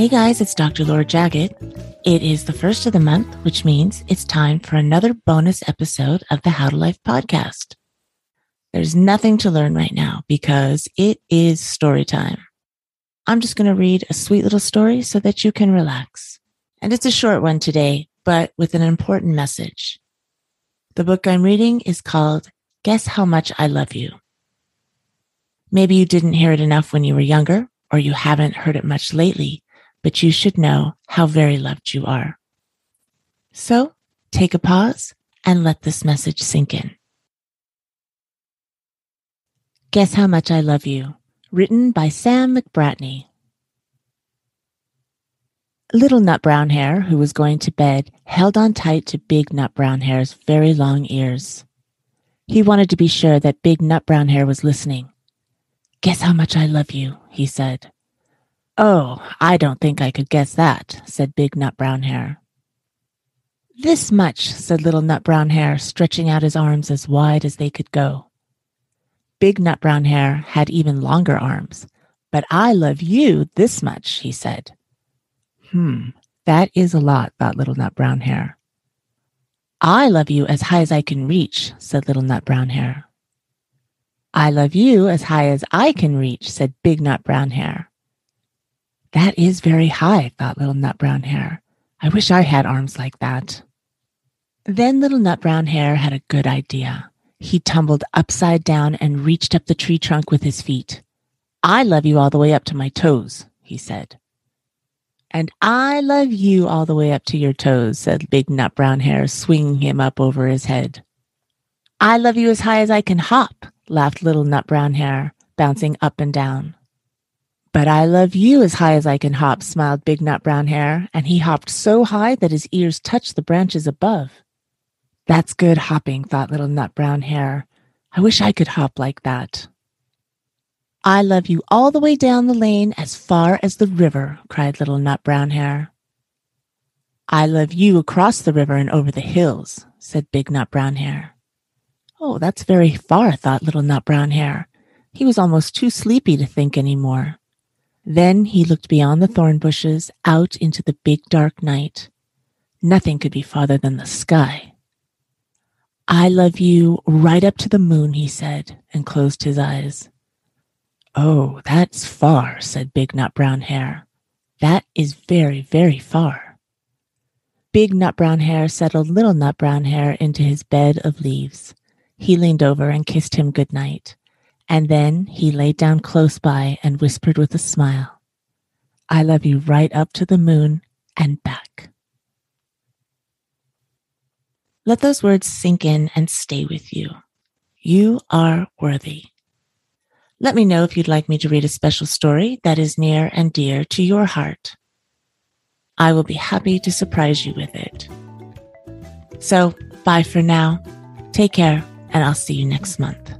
Hey guys, it's Dr. Laura Jaggett. It is the first of the month, which means it's time for another bonus episode of the How to Life podcast. There's nothing to learn right now because it is story time. I'm just going to read a sweet little story so that you can relax. And it's a short one today, but with an important message. The book I'm reading is called Guess How Much I Love You. Maybe you didn't hear it enough when you were younger, or you haven't heard it much lately, but you should know how very loved you are. So take a pause and let this message sink in. Guess How Much I Love You, written by Sam McBratney. Little Nut Brown Hare, who was going to bed, held on tight to Big Nut Brown Hare's very long ears. He wanted to be sure that Big Nut Brown Hare was listening. Guess how much I love you, he said. Oh, I don't think I could guess that, said Big Nut Brown Hare. This much, said Little Nut Brown Hare, stretching out his arms as wide as they could go. Big Nut Brown Hare had even longer arms. But I love you this much, he said. Hmm, that is a lot, thought Little Nut Brown Hare. I love you as high as I can reach, said Little Nut Brown Hare. I love you as high as I can reach, said Big Nut Brown Hare. That is very high, thought Little Nut Brown Hare. I wish I had arms like that. Then Little Nut Brown Hare had a good idea. He tumbled upside down and reached up the tree trunk with his feet. I love you all the way up to my toes, he said. And I love you all the way up to your toes, said Big Nut Brown Hare, swinging him up over his head. I love you as high as I can hop, laughed Little Nut Brown Hare, bouncing up and down. But I love you as high as I can hop, smiled Big Nut Brown Hare, and he hopped so high that his ears touched the branches above. That's good hopping, thought little nut brown hare. I wish I could hop like that. I love you all the way down the lane as far as the river, cried little nut brown hare. I love you across the river and over the hills, said big nut brown hare. Oh, that's very far, thought little nut brown hare. He was almost too sleepy to think any more. Then he looked beyond the thorn bushes out into the big dark night. Nothing could be farther than the sky. I love you right up to the moon, he said, and closed his eyes. Oh, that's far, said Big Nut Brown Hare. That is very, very far. Big Nut Brown Hare settled Little Nut Brown Hare into his bed of leaves. He leaned over and kissed him good night, and then he lay down close by and whispered with a smile, I love you right up to the moon and back. Let those words sink in and stay with you. You are worthy. Let me know if you'd like me to read a special story that is near and dear to your heart. I will be happy to surprise you with it. So, bye for now. Take care, and I'll see you next month.